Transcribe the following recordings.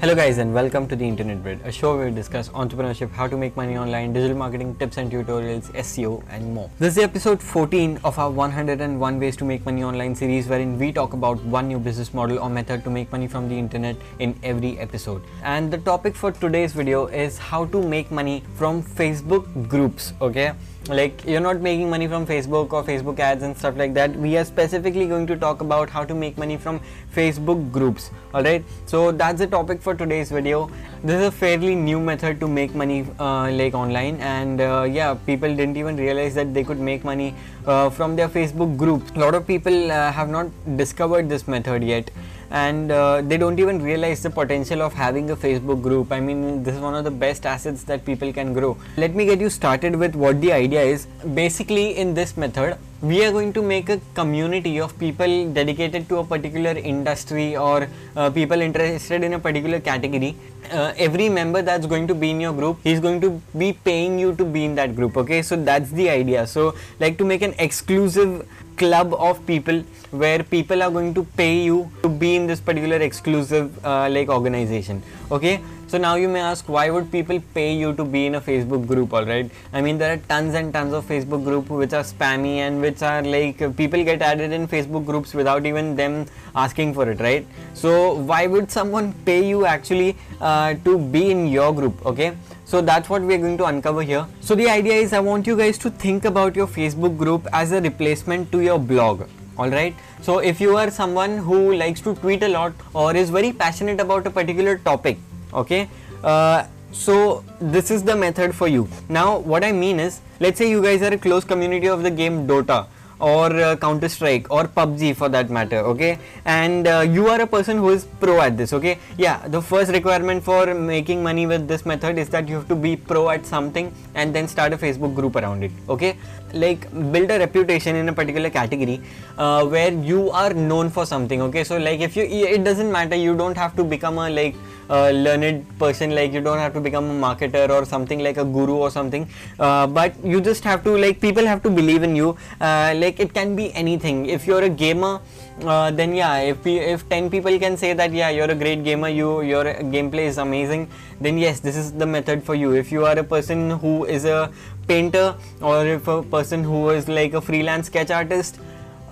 Hello guys and welcome to the Internet Bread, a show where we discuss entrepreneurship, how to make money online, digital marketing tips and tutorials, SEO and more. This is episode 14 of our 101 ways to make money online series wherein we talk about one new business model or method to make money from the internet in every episode. And the topic for today's video is how to make money from Facebook groups, okay? Like you're not making money from facebook or facebook ads and stuff like that. We are specifically going to talk about how to make money from facebook groups. All right? So that's the topic for today's video. This is a fairly new method to make money uh, like online. And uh, yeah people didn't even realize that they could make money uh, from their facebook groups a lot of people uh, have not discovered this method yet and uh, they don't even realize the potential of having a Facebook group. I mean, this is one of the best assets that people can grow. Let me get you started with what the idea is. Basically, in this method, we are going to make a community of people dedicated to a particular industry or uh, people interested in a particular category uh, every member that's going to be in your group he's going to be paying you to be in that group okay so that's the idea so like to make an exclusive club of people where people are going to pay you to be in this particular exclusive uh, like organization. Okay so now you may ask why would people pay you to be in a Facebook group alright I mean there are tons and tons of Facebook groups which are spammy and which are like people get added in Facebook groups without even them asking for it right? So why would someone pay you actually uh, to be in your group okay? So that's what we're going to uncover here. So the idea is I want you guys to think about your Facebook group as a replacement to your blog alright so if you are someone who likes to tweet a lot or is very passionate about a particular topic okay? Uh, so this is the method for you. Now what i mean is let's say you guys are a close community of the game dota or uh, counter strike or pubg for that matter okay? And uh, you are a person who is pro at this okay? Yeah the first requirement for making money with this method is that you have to be pro at something and then start a facebook group around it okay? Like build a reputation in a particular category uh, where you are known for something okay? So like if you it doesn't matter you don't have to become a like uh, learned person like you don't have to become a marketer or something like a guru or something uh, but you just have to like people have to believe in you uh, like it can be anything. If you're a gamer uh, then yeah if we, if 10 people can say that yeah you're a great gamer you your gameplay is amazing then yes this is the method for you. If you are a person who is a painter or if a person who is like a freelance sketch artist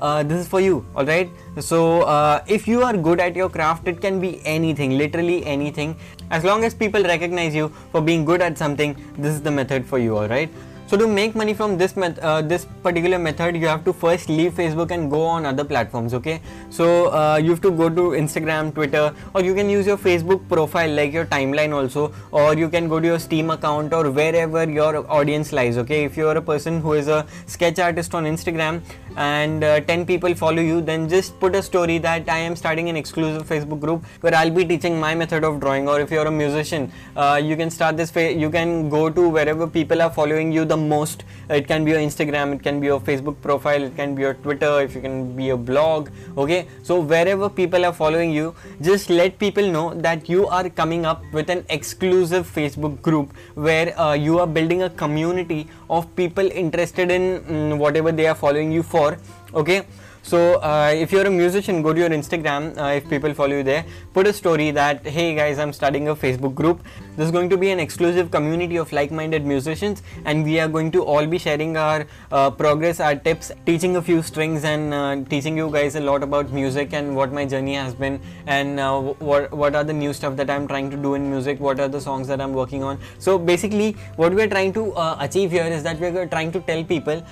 uh, this is for you all right so uh, if you are good at your craft it can be anything literally anything. As long as people recognize you for being good at something this is the method for you all right so to make money from this met uh, this particular method, you have to first leave Facebook and go on other platforms. Okay, so uh, you have to go to Instagram, Twitter, or you can use your Facebook profile like your timeline also, or you can go to your Steam account or wherever your audience lies. Okay, if you are a person who is a sketch artist on Instagram and uh, 10 people follow you, then just put a story that I am starting an exclusive Facebook group where I'll be teaching my method of drawing. Or if you're a musician, uh, you can start this. you can go to wherever people are following you. The the most. It can be your instagram it can be your facebook profile it can be your twitter if you can be a blog okay? So wherever people are following you just let people know that you are coming up with an exclusive facebook group where uh, you are building a community of people interested in mm, whatever they are following you for okay so uh, if you're a musician, go to your Instagram. Uh, if people follow you there, put a story that hey guys, I'm starting a Facebook group. This is going to be an exclusive community of like-minded musicians, and we are going to all be sharing our uh, progress, our tips, teaching a few strings, and uh, teaching you guys a lot about music and what my journey has been, and uh, what what are the new stuff that I'm trying to do in music. What are the songs that I'm working on? So basically, what we're trying to uh, achieve here is that we're trying to tell people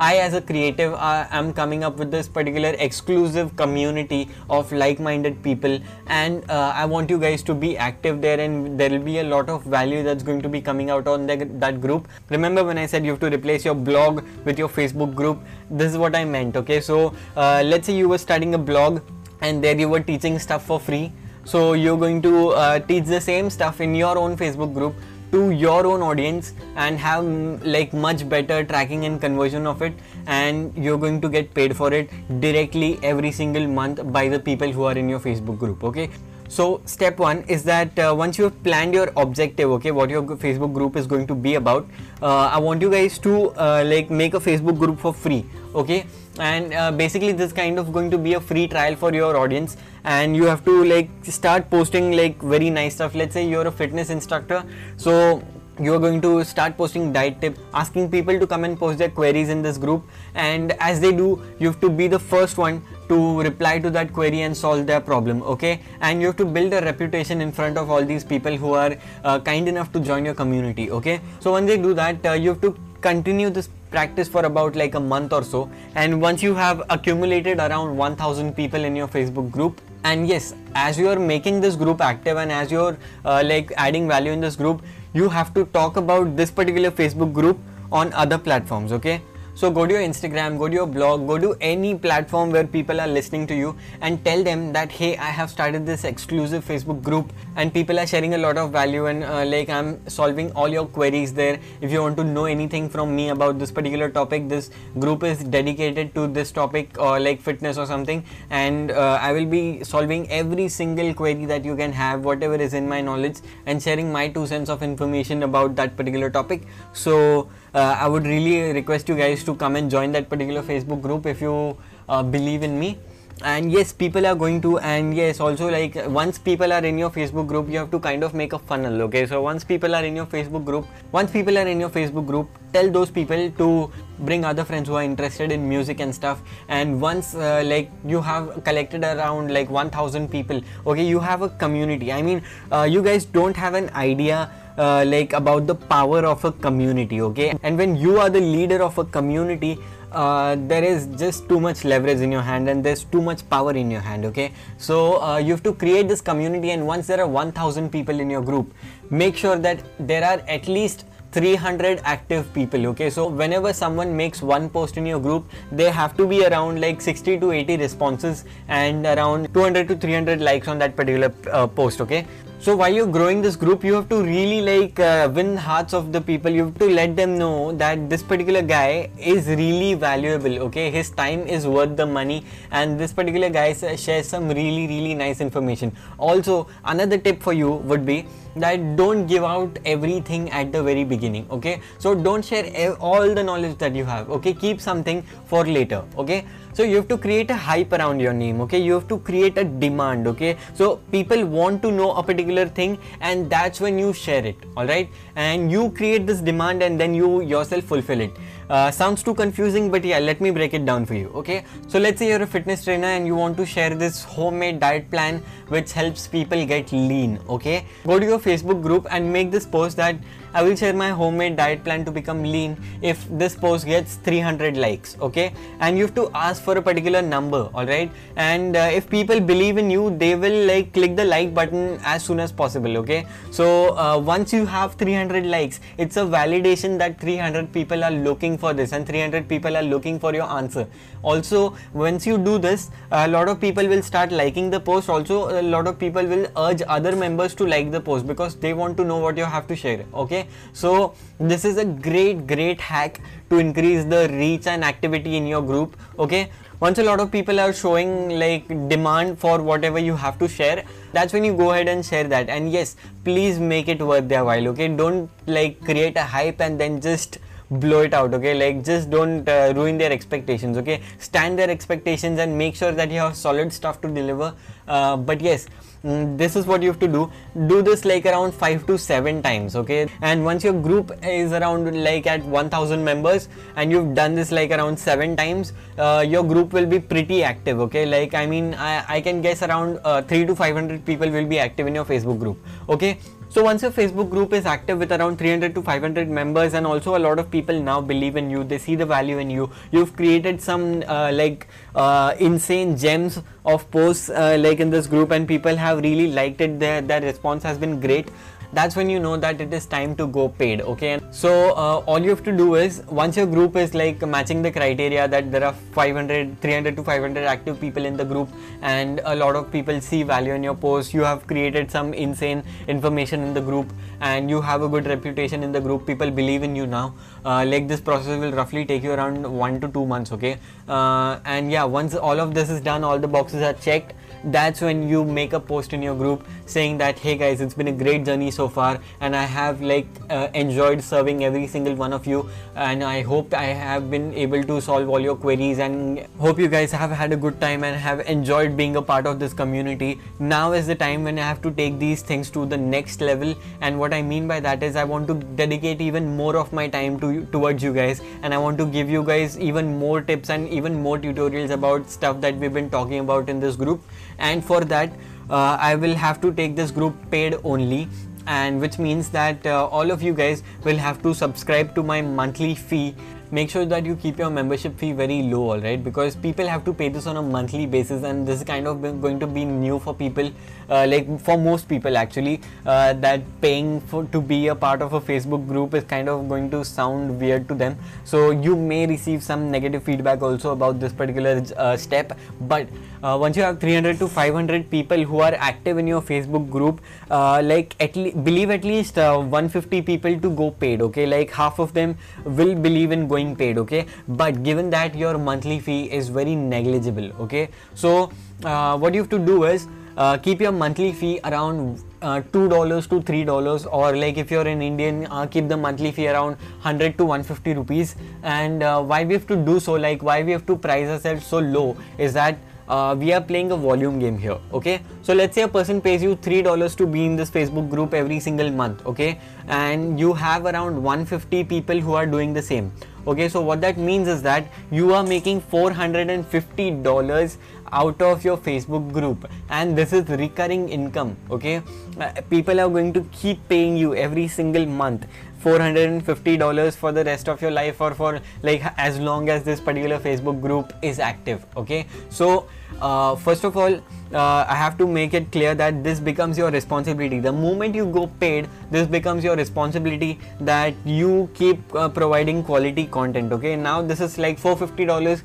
I as a creative uh, am coming up with this particular exclusive community of like-minded people and uh, I want you guys to be active there and there will be a lot of value that's going to be coming out on the, that group. Remember when I said you have to replace your blog with your Facebook group? This is what I meant okay so uh, let's say you were starting a blog and there you were teaching stuff for free so you're going to uh, teach the same stuff in your own Facebook group to your own audience and have mm, like much better tracking and conversion of it and you're going to get paid for it directly every single month by the people who are in your facebook group okay? So step one is that uh, once you have planned your objective okay what your facebook group is going to be about uh, i want you guys to uh, like make a facebook group for free okay and uh, basically this kind of going to be a free trial for your audience. And you have to like start posting like very nice stuff. Let's say you're a fitness instructor. So you're going to start posting diet tip asking people to come and post their queries in this group. And as they do you have to be the first one to reply to that query and solve their problem okay? And you have to build a reputation in front of all these people who are uh, kind enough to join your community okay? So when they do that uh, you have to continue this practice for about like a month or so and once you have accumulated around 1000 people in your facebook group and yes as you are making this group active and as you're uh, like adding value in this group you have to talk about this particular facebook group on other platforms okay so go to your Instagram, go to your blog, go to any platform where people are listening to you and tell them that hey, I have started this exclusive Facebook group and people are sharing a lot of value and uh, like I'm solving all your queries there. If you want to know anything from me about this particular topic, this group is dedicated to this topic or like fitness or something and uh, I will be solving every single query that you can have, whatever is in my knowledge and sharing my two cents of information about that particular topic. So uh, I would really request you guys to come and join that particular Facebook group if you uh, believe in me and yes people are going to and yes also like once people are in your facebook group you have to kind of make a funnel okay? So once people are in your facebook group once people are in your facebook group tell those people to bring other friends who are interested in music and stuff. And once uh, like you have collected around like 1000 people okay you have a community. I mean uh, you guys don't have an idea uh, like about the power of a community okay? And when you are the leader of a community uh, there is just too much leverage in your hand and there's too much power in your hand okay? So uh, you have to create this community and once there are 1000 people in your group make sure that there are at least 300 active people okay? So whenever someone makes one post in your group they have to be around like 60 to 80 responses and around 200 to 300 likes on that particular uh, post okay so while you're growing this group you have to really like uh, win hearts of the people. You have to let them know that this particular guy is really valuable okay? His time is worth the money and this particular guy shares some really really nice information. Also another tip for you would be that don't give out everything at the very beginning okay? So don't share all the knowledge that you have okay? Keep something for later okay so you have to create a hype around your name okay? You have to create a demand okay? So people want to know a particular thing and that's when you share it all right? And you create this demand and then you yourself fulfill it. Uh, sounds too confusing but yeah let me break it down for you okay? So let's say you're a fitness trainer and you want to share this homemade diet plan which helps people get lean okay? Go to your facebook group and make this post that I will share my homemade diet plan to become lean if this post gets 300 likes okay? And you have to ask for a particular number alright? And uh, if people believe in you they will like click the like button as soon as possible okay? So uh, once you have 300 likes it's a validation that 300 people are looking for this and 300 people are looking for your answer. Also once you do this a lot of people will start liking the post. Also a lot of people will urge other members to like the post because they want to know what you have to share okay okay? So this is a great great hack to increase the reach and activity in your group okay? Once a lot of people are showing like demand for whatever you have to share that's when you go ahead and share that. And yes please make it worth their while okay? Don't like create a hype and then just blow it out okay? Like just don't uh, ruin their expectations okay? Stand their expectations and make sure that you have solid stuff to deliver. Uh, but yes mm, this is what you have to do. Do this like around 5 to 7 times okay? And once your group is around like at 1000 members and you've done this like around 7 times uh, your group will be pretty active okay? Like i mean i, I can guess around uh, 3 to 500 people will be active in your facebook group okay so once your Facebook group is active with around 300 to 500 members and also a lot of people now believe in you, they see the value in you. You've created some uh, like uh, insane gems of posts uh, like in this group and people have really liked it. Their, their response has been great that's when you know that it is time to go paid okay? So uh, all you have to do is once your group is like matching the criteria that there are 500 300 to 500 active people in the group and a lot of people see value in your post you have created some insane information in the group and you have a good reputation in the group people believe in you now uh, like this process will roughly take you around one to two months okay? Uh, and yeah once all of this is done all the boxes are checked that's when you make a post in your group saying that hey guys it's been a great journey so far and i have like uh, enjoyed serving every single one of you and i hope i have been able to solve all your queries and hope you guys have had a good time and have enjoyed being a part of this community. Now is the time when i have to take these things to the next level and what i mean by that is i want to dedicate even more of my time to towards you guys and i want to give you guys even more tips and even more tutorials about stuff that we've been talking about in this group and for that uh, I will have to take this group paid only. And which means that uh, all of you guys will have to subscribe to my monthly fee. Make sure that you keep your membership fee very low all right because people have to pay this on a monthly basis and this is kind of going to be new for people uh, like for most people actually uh, that paying for to be a part of a facebook group is kind of going to sound weird to them. So you may receive some negative feedback also about this particular uh, step but uh, once you have 300 to 500 people who are active in your facebook group uh, like at believe at least uh, 150 people to go paid okay? Like half of them will believe in going going paid okay? But given that your monthly fee is very negligible okay? So uh, what you have to do is uh, keep your monthly fee around uh, two dollars to three dollars or like if you're an indian uh, keep the monthly fee around 100 to 150 rupees. And uh, why we have to do so like why we have to price ourselves so low is that uh, we are playing a volume game here okay? So let's say a person pays you three dollars to be in this facebook group every single month okay? And you have around 150 people who are doing the same okay? So what that means is that you are making 450 dollars out of your facebook group. And this is recurring income okay? Uh, people are going to keep paying you every single month $450 for the rest of your life or for like as long as this particular facebook group is active okay so uh, first of all uh, I have to make it clear that this becomes your responsibility. The moment you go paid, this becomes your responsibility that you keep uh, providing quality content. Okay, now this is like $450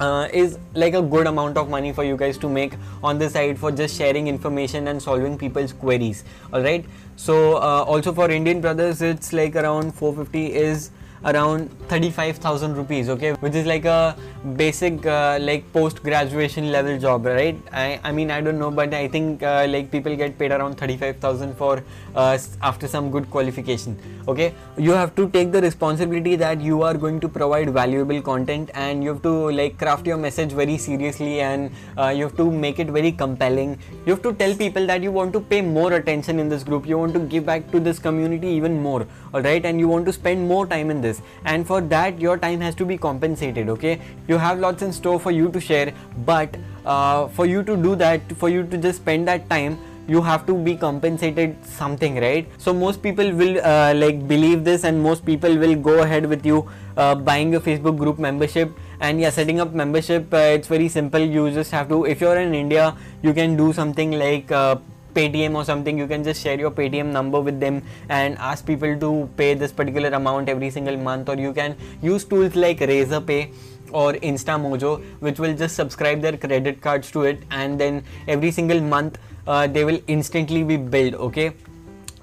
uh, is like a good amount of money for you guys to make on the side for just sharing information and solving people's queries. All right. So uh, also for Indian brothers, it's like around 450 is around 35000 rupees okay? Which is like a basic uh, like post graduation level job right? I i mean i don't know but i think uh, like people get paid around 35000 for uh, after some good qualification okay? You have to take the responsibility that you are going to provide valuable content and you have to like craft your message very seriously and uh, you have to make it very compelling. You have to tell people that you want to pay more attention in this group. You want to give back to this community even more all right and you want to spend more time in this. And for that your time has to be compensated okay? you have lots in store for you to share but uh, for you to do that for you to just spend that time you have to be compensated something right? So most people will uh, like believe this and most people will go ahead with you uh, buying a facebook group membership. And yeah setting up membership uh, it's very simple. You just have to if you're in india you can do something like uh, Paytm or something, you can just share your Paytm number with them and ask people to pay this particular amount every single month, or you can use tools like Razorpay or InstaMojo, which will just subscribe their credit cards to it, and then every single month uh, they will instantly be billed. Okay,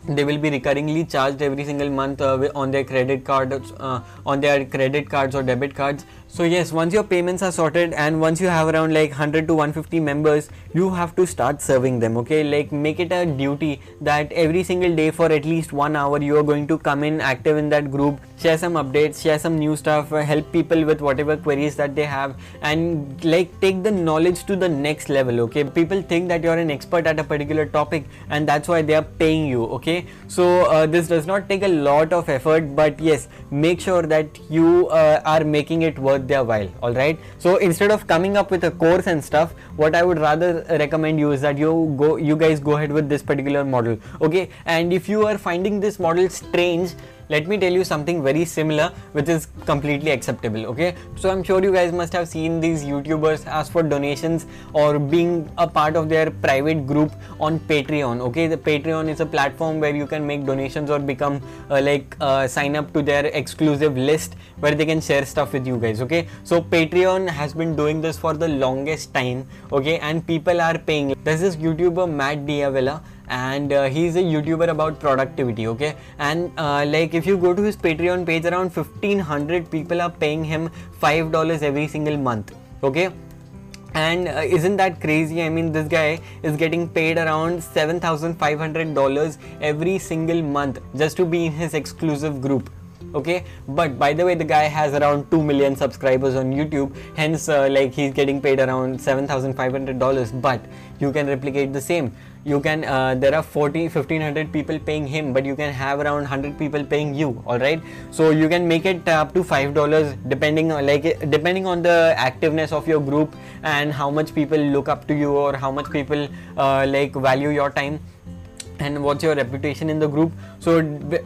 they will be recurringly charged every single month uh, on their credit card uh, on their credit cards or debit cards so yes once your payments are sorted and once you have around like 100 to 150 members you have to start serving them okay? Like make it a duty that every single day for at least one hour you are going to come in active in that group share some updates share some new stuff uh, help people with whatever queries that they have and like take the knowledge to the next level okay? People think that you're an expert at a particular topic and that's why they are paying you okay? So uh, this does not take a lot of effort but yes make sure that you uh, are making it worth their while all right? So instead of coming up with a course and stuff what i would rather recommend you is that you go you guys go ahead with this particular model okay? And if you are finding this model strange let me tell you something very similar which is completely acceptable okay? So i'm sure you guys must have seen these youtubers ask for donations or being a part of their private group on patreon okay? The patreon is a platform where you can make donations or become uh, like uh, sign up to their exclusive list where they can share stuff with you guys okay? So patreon has been doing this for the longest time okay? And people are paying. There's this youtuber Matt D'Avella and uh, he's a youtuber about productivity okay? And uh, like if you go to his patreon page around 1500 people are paying him five dollars every single month okay? And uh, isn't that crazy? I mean this guy is getting paid around $7500 every single month just to be in his exclusive group okay? But by the way the guy has around 2 million subscribers on youtube hence uh, like he's getting paid around $7500 but you can replicate the same you can uh, there are 40 1500 people paying him but you can have around 100 people paying you all right? So you can make it up to five dollars depending on like depending on the activeness of your group and how much people look up to you or how much people uh, like value your time and what's your reputation in the group. So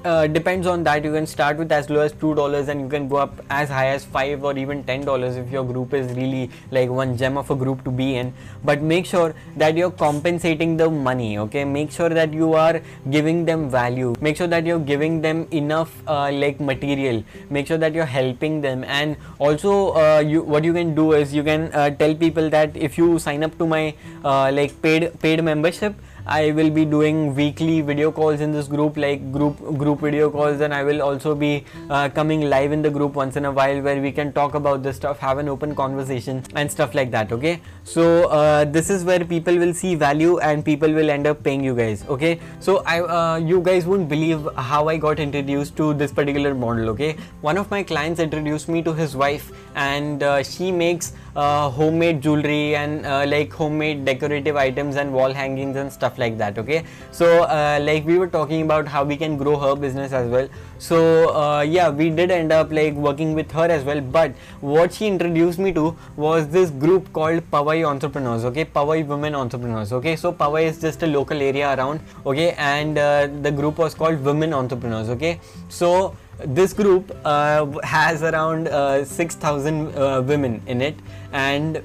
uh, depends on that. You can start with as low as two dollars and you can go up as high as five or even ten dollars if your group is really like one gem of a group to be in. But make sure that you're compensating the money okay? Make sure that you are giving them value. Make sure that you're giving them enough uh, like material. Make sure that you're helping them. And also uh, you what you can do is you can uh, tell people that if you sign up to my uh, like paid paid membership I will be doing weekly video calls in this group like group group video calls and I will also be uh, coming live in the group once in a while where we can talk about this stuff have an open conversation and stuff like that okay? So uh, this is where people will see value and people will end up paying you guys okay? So I uh, you guys won't believe how I got introduced to this particular model okay? One of my clients introduced me to his wife and uh, she makes uh, homemade jewelry and uh, like homemade decorative items and wall hangings and stuff like that okay? So uh, like we were talking about how we can grow her business as well. So uh, yeah we did end up like working with her as well. But what she introduced me to was this group called Powai entrepreneurs okay? Powai women entrepreneurs okay? So Powai is just a local area around okay? And uh, the group was called women entrepreneurs okay? So this group uh, has around uh, 6000 uh, women in it. And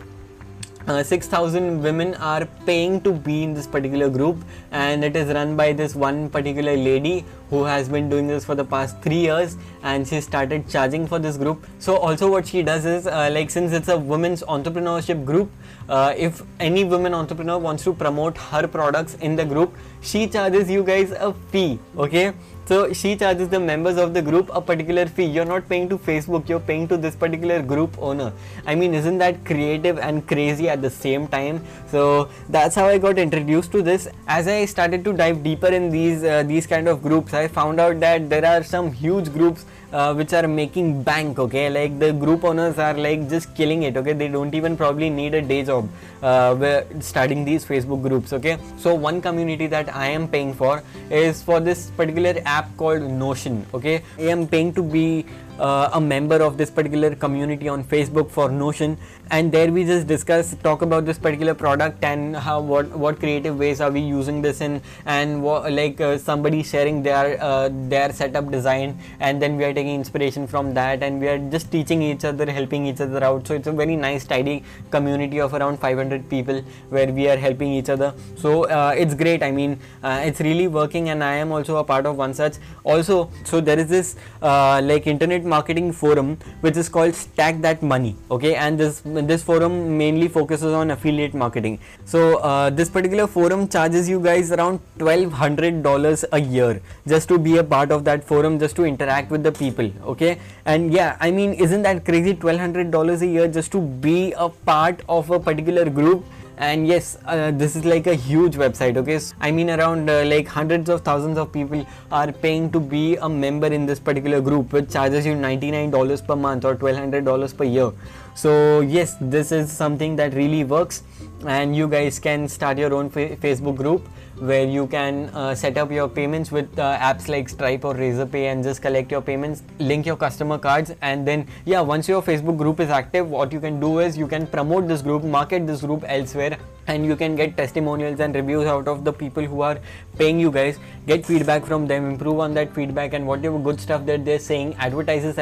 uh, 6000 women are paying to be in this particular group. And it is run by this one particular lady who has been doing this for the past 3 years. And she started charging for this group. So also what she does is uh, like since it's a women's entrepreneurship group uh, if any woman entrepreneur wants to promote her products in the group she charges you guys a fee. Okay so she charges the members of the group a particular fee. You're not paying to Facebook, you're paying to this particular group owner. I mean, isn't that creative and crazy at the same time? So that's how I got introduced to this. As I started to dive deeper in these uh, these kind of groups, I found out that there are some huge groups uh, which are making bank okay? Like the group owners are like just killing it okay? They don't even probably need a day job uh, starting these facebook groups okay? So one community that i am paying for is for this particular app called notion okay? I am paying to be uh, a member of this particular community on Facebook for Notion, and there we just discuss, talk about this particular product and how what what creative ways are we using this in, and what, like uh, somebody sharing their uh, their setup design, and then we are taking inspiration from that, and we are just teaching each other, helping each other out. So it's a very nice, tidy community of around 500 people where we are helping each other. So uh, it's great. I mean, uh, it's really working, and I am also a part of one such. Also, so there is this uh, like internet marketing forum which is called stack that money okay and this this forum mainly focuses on affiliate marketing. So uh, this particular forum charges you guys around $1200 a year just to be a part of that forum just to interact with the people okay? And yeah i mean isn't that crazy? $1200 a year just to be a part of a particular group and yes uh, this is like a huge website okay? So, i mean around uh, like hundreds of thousands of people are paying to be a member in this particular group which charges you $99 per month or $1200 per year. So yes this is something that really works and you guys can start your own fa- facebook group where you can uh, set up your payments with uh, apps like Stripe or Razorpay and just collect your payments, link your customer cards, and then yeah, once your Facebook group is active, what you can do is you can promote this group, market this group elsewhere and you can get testimonials and reviews out of the people who are paying you guys. Get feedback from them improve on that feedback and whatever good stuff that they're saying advertises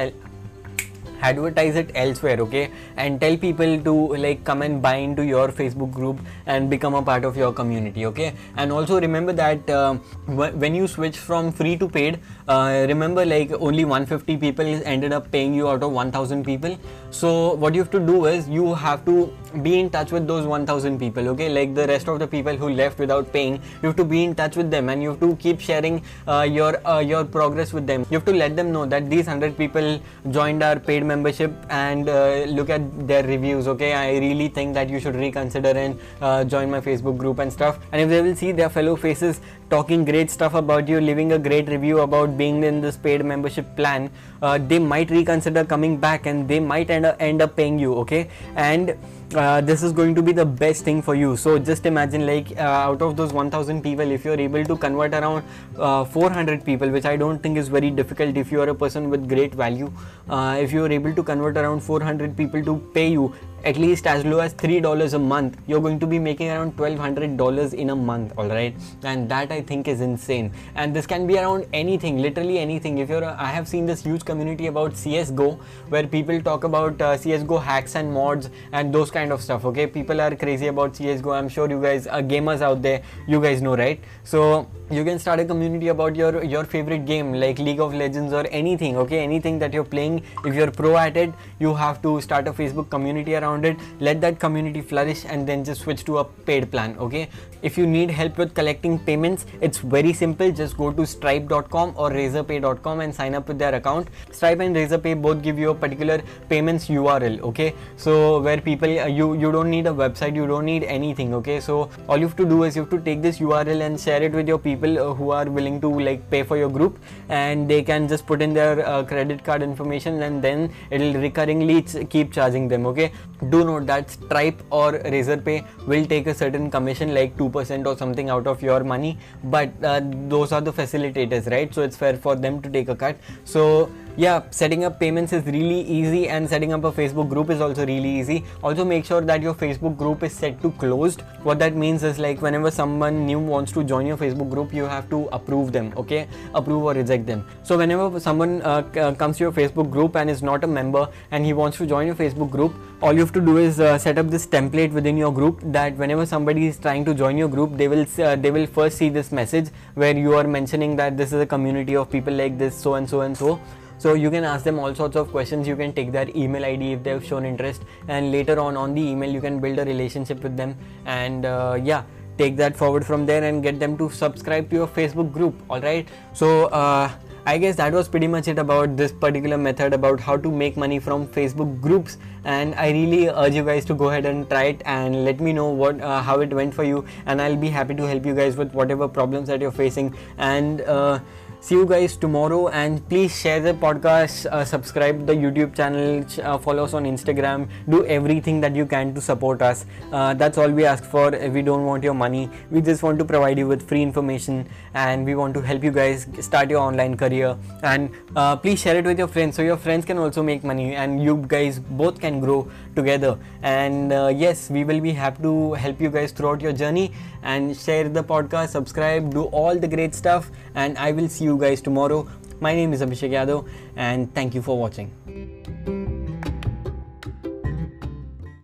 advertise it elsewhere okay? And tell people to like come and buy into your facebook group and become a part of your community okay? And also remember that uh, when you switch from free to paid uh, remember like only 150 people ended up paying you out of 1000 people. So what you have to do is you have to be in touch with those 1000 people okay? Like the rest of the people who left without paying you have to be in touch with them and you have to keep sharing uh, your uh, your progress with them. You have to let them know that these 100 people joined our paid membership and uh, look at their reviews okay? I really think that you should reconsider and uh, join my facebook group and stuff. And if they will see their fellow faces talking great stuff about you leaving a great review about being in this paid membership plan uh, they might reconsider coming back and they might end up, end up paying you okay? And uh, this is going to be the best thing for you. So just imagine like uh, out of those 1000 people if you're able to convert around uh, 400 people which i don't think is very difficult if you are a person with great value uh, if you are able to convert around 400 people to pay you at least as low as three dollars a month you're going to be making around twelve hundred dollars in a month all right? And that i think is insane. And this can be around anything literally anything. If you're a, i have seen this huge community about csgo where people talk about uh, csgo hacks and mods and those kind of stuff okay? People are crazy about csgo i'm sure you guys are gamers out there. You guys know right? So you can start a community about your your favorite game like league of legends or anything okay? Anything that you're playing if you're pro at it you have to start a facebook community around it let that community flourish and then just switch to a paid plan okay? If you need help with collecting payments it's very simple. Just go to stripe.com or razorpay.com and sign up with their account. Stripe and razorpay both give you a particular payments url okay? So where people uh, you you don't need a website you don't need anything okay? So all you have to do is you have to take this url and share it with your people uh, who are willing to like pay for your group. And they can just put in their uh, credit card information and then it'll recurringly keep charging them okay do note that stripe or razorpay will take a certain commission like 2% or something out of your money. But uh, those are the facilitators right? So it's fair for them to take a cut. So yeah setting up payments is really easy and setting up a facebook group is also really easy. Also make sure that your facebook group is set to closed. What that means is like whenever someone new wants to join your facebook group you have to approve them okay? Approve or reject them. So whenever someone uh, uh, comes to your facebook group and is not a member and he wants to join your facebook group all you have to do is uh, set up this template within your group that whenever somebody is trying to join your group they will uh, they will first see this message where you are mentioning that this is a community of people like this so and so and so. So you can ask them all sorts of questions. You can take their email id if they've shown interest. And later on on the email you can build a relationship with them. And uh, yeah take that forward from there and get them to subscribe to your facebook group. All right? So uh, I guess that was pretty much it about this particular method about how to make money from Facebook groups. And I really urge you guys to go ahead and try it and let me know what uh, how it went for you. And I'll be happy to help you guys with whatever problems that you're facing. And uh, see you guys tomorrow and please share the podcast uh, subscribe the youtube channel uh, follow us on instagram. Do everything that you can to support us. Uh, that's all we ask for. We don't want your money. We just want to provide you with free information and we want to help you guys start your online career. And uh, please share it with your friends so your friends can also make money and you guys both can grow together. And uh, yes we will be happy to help you guys throughout your journey and share the podcast subscribe do all the great stuff. And i will see you guys tomorrow. My name is abhishek yadav and thank you for watching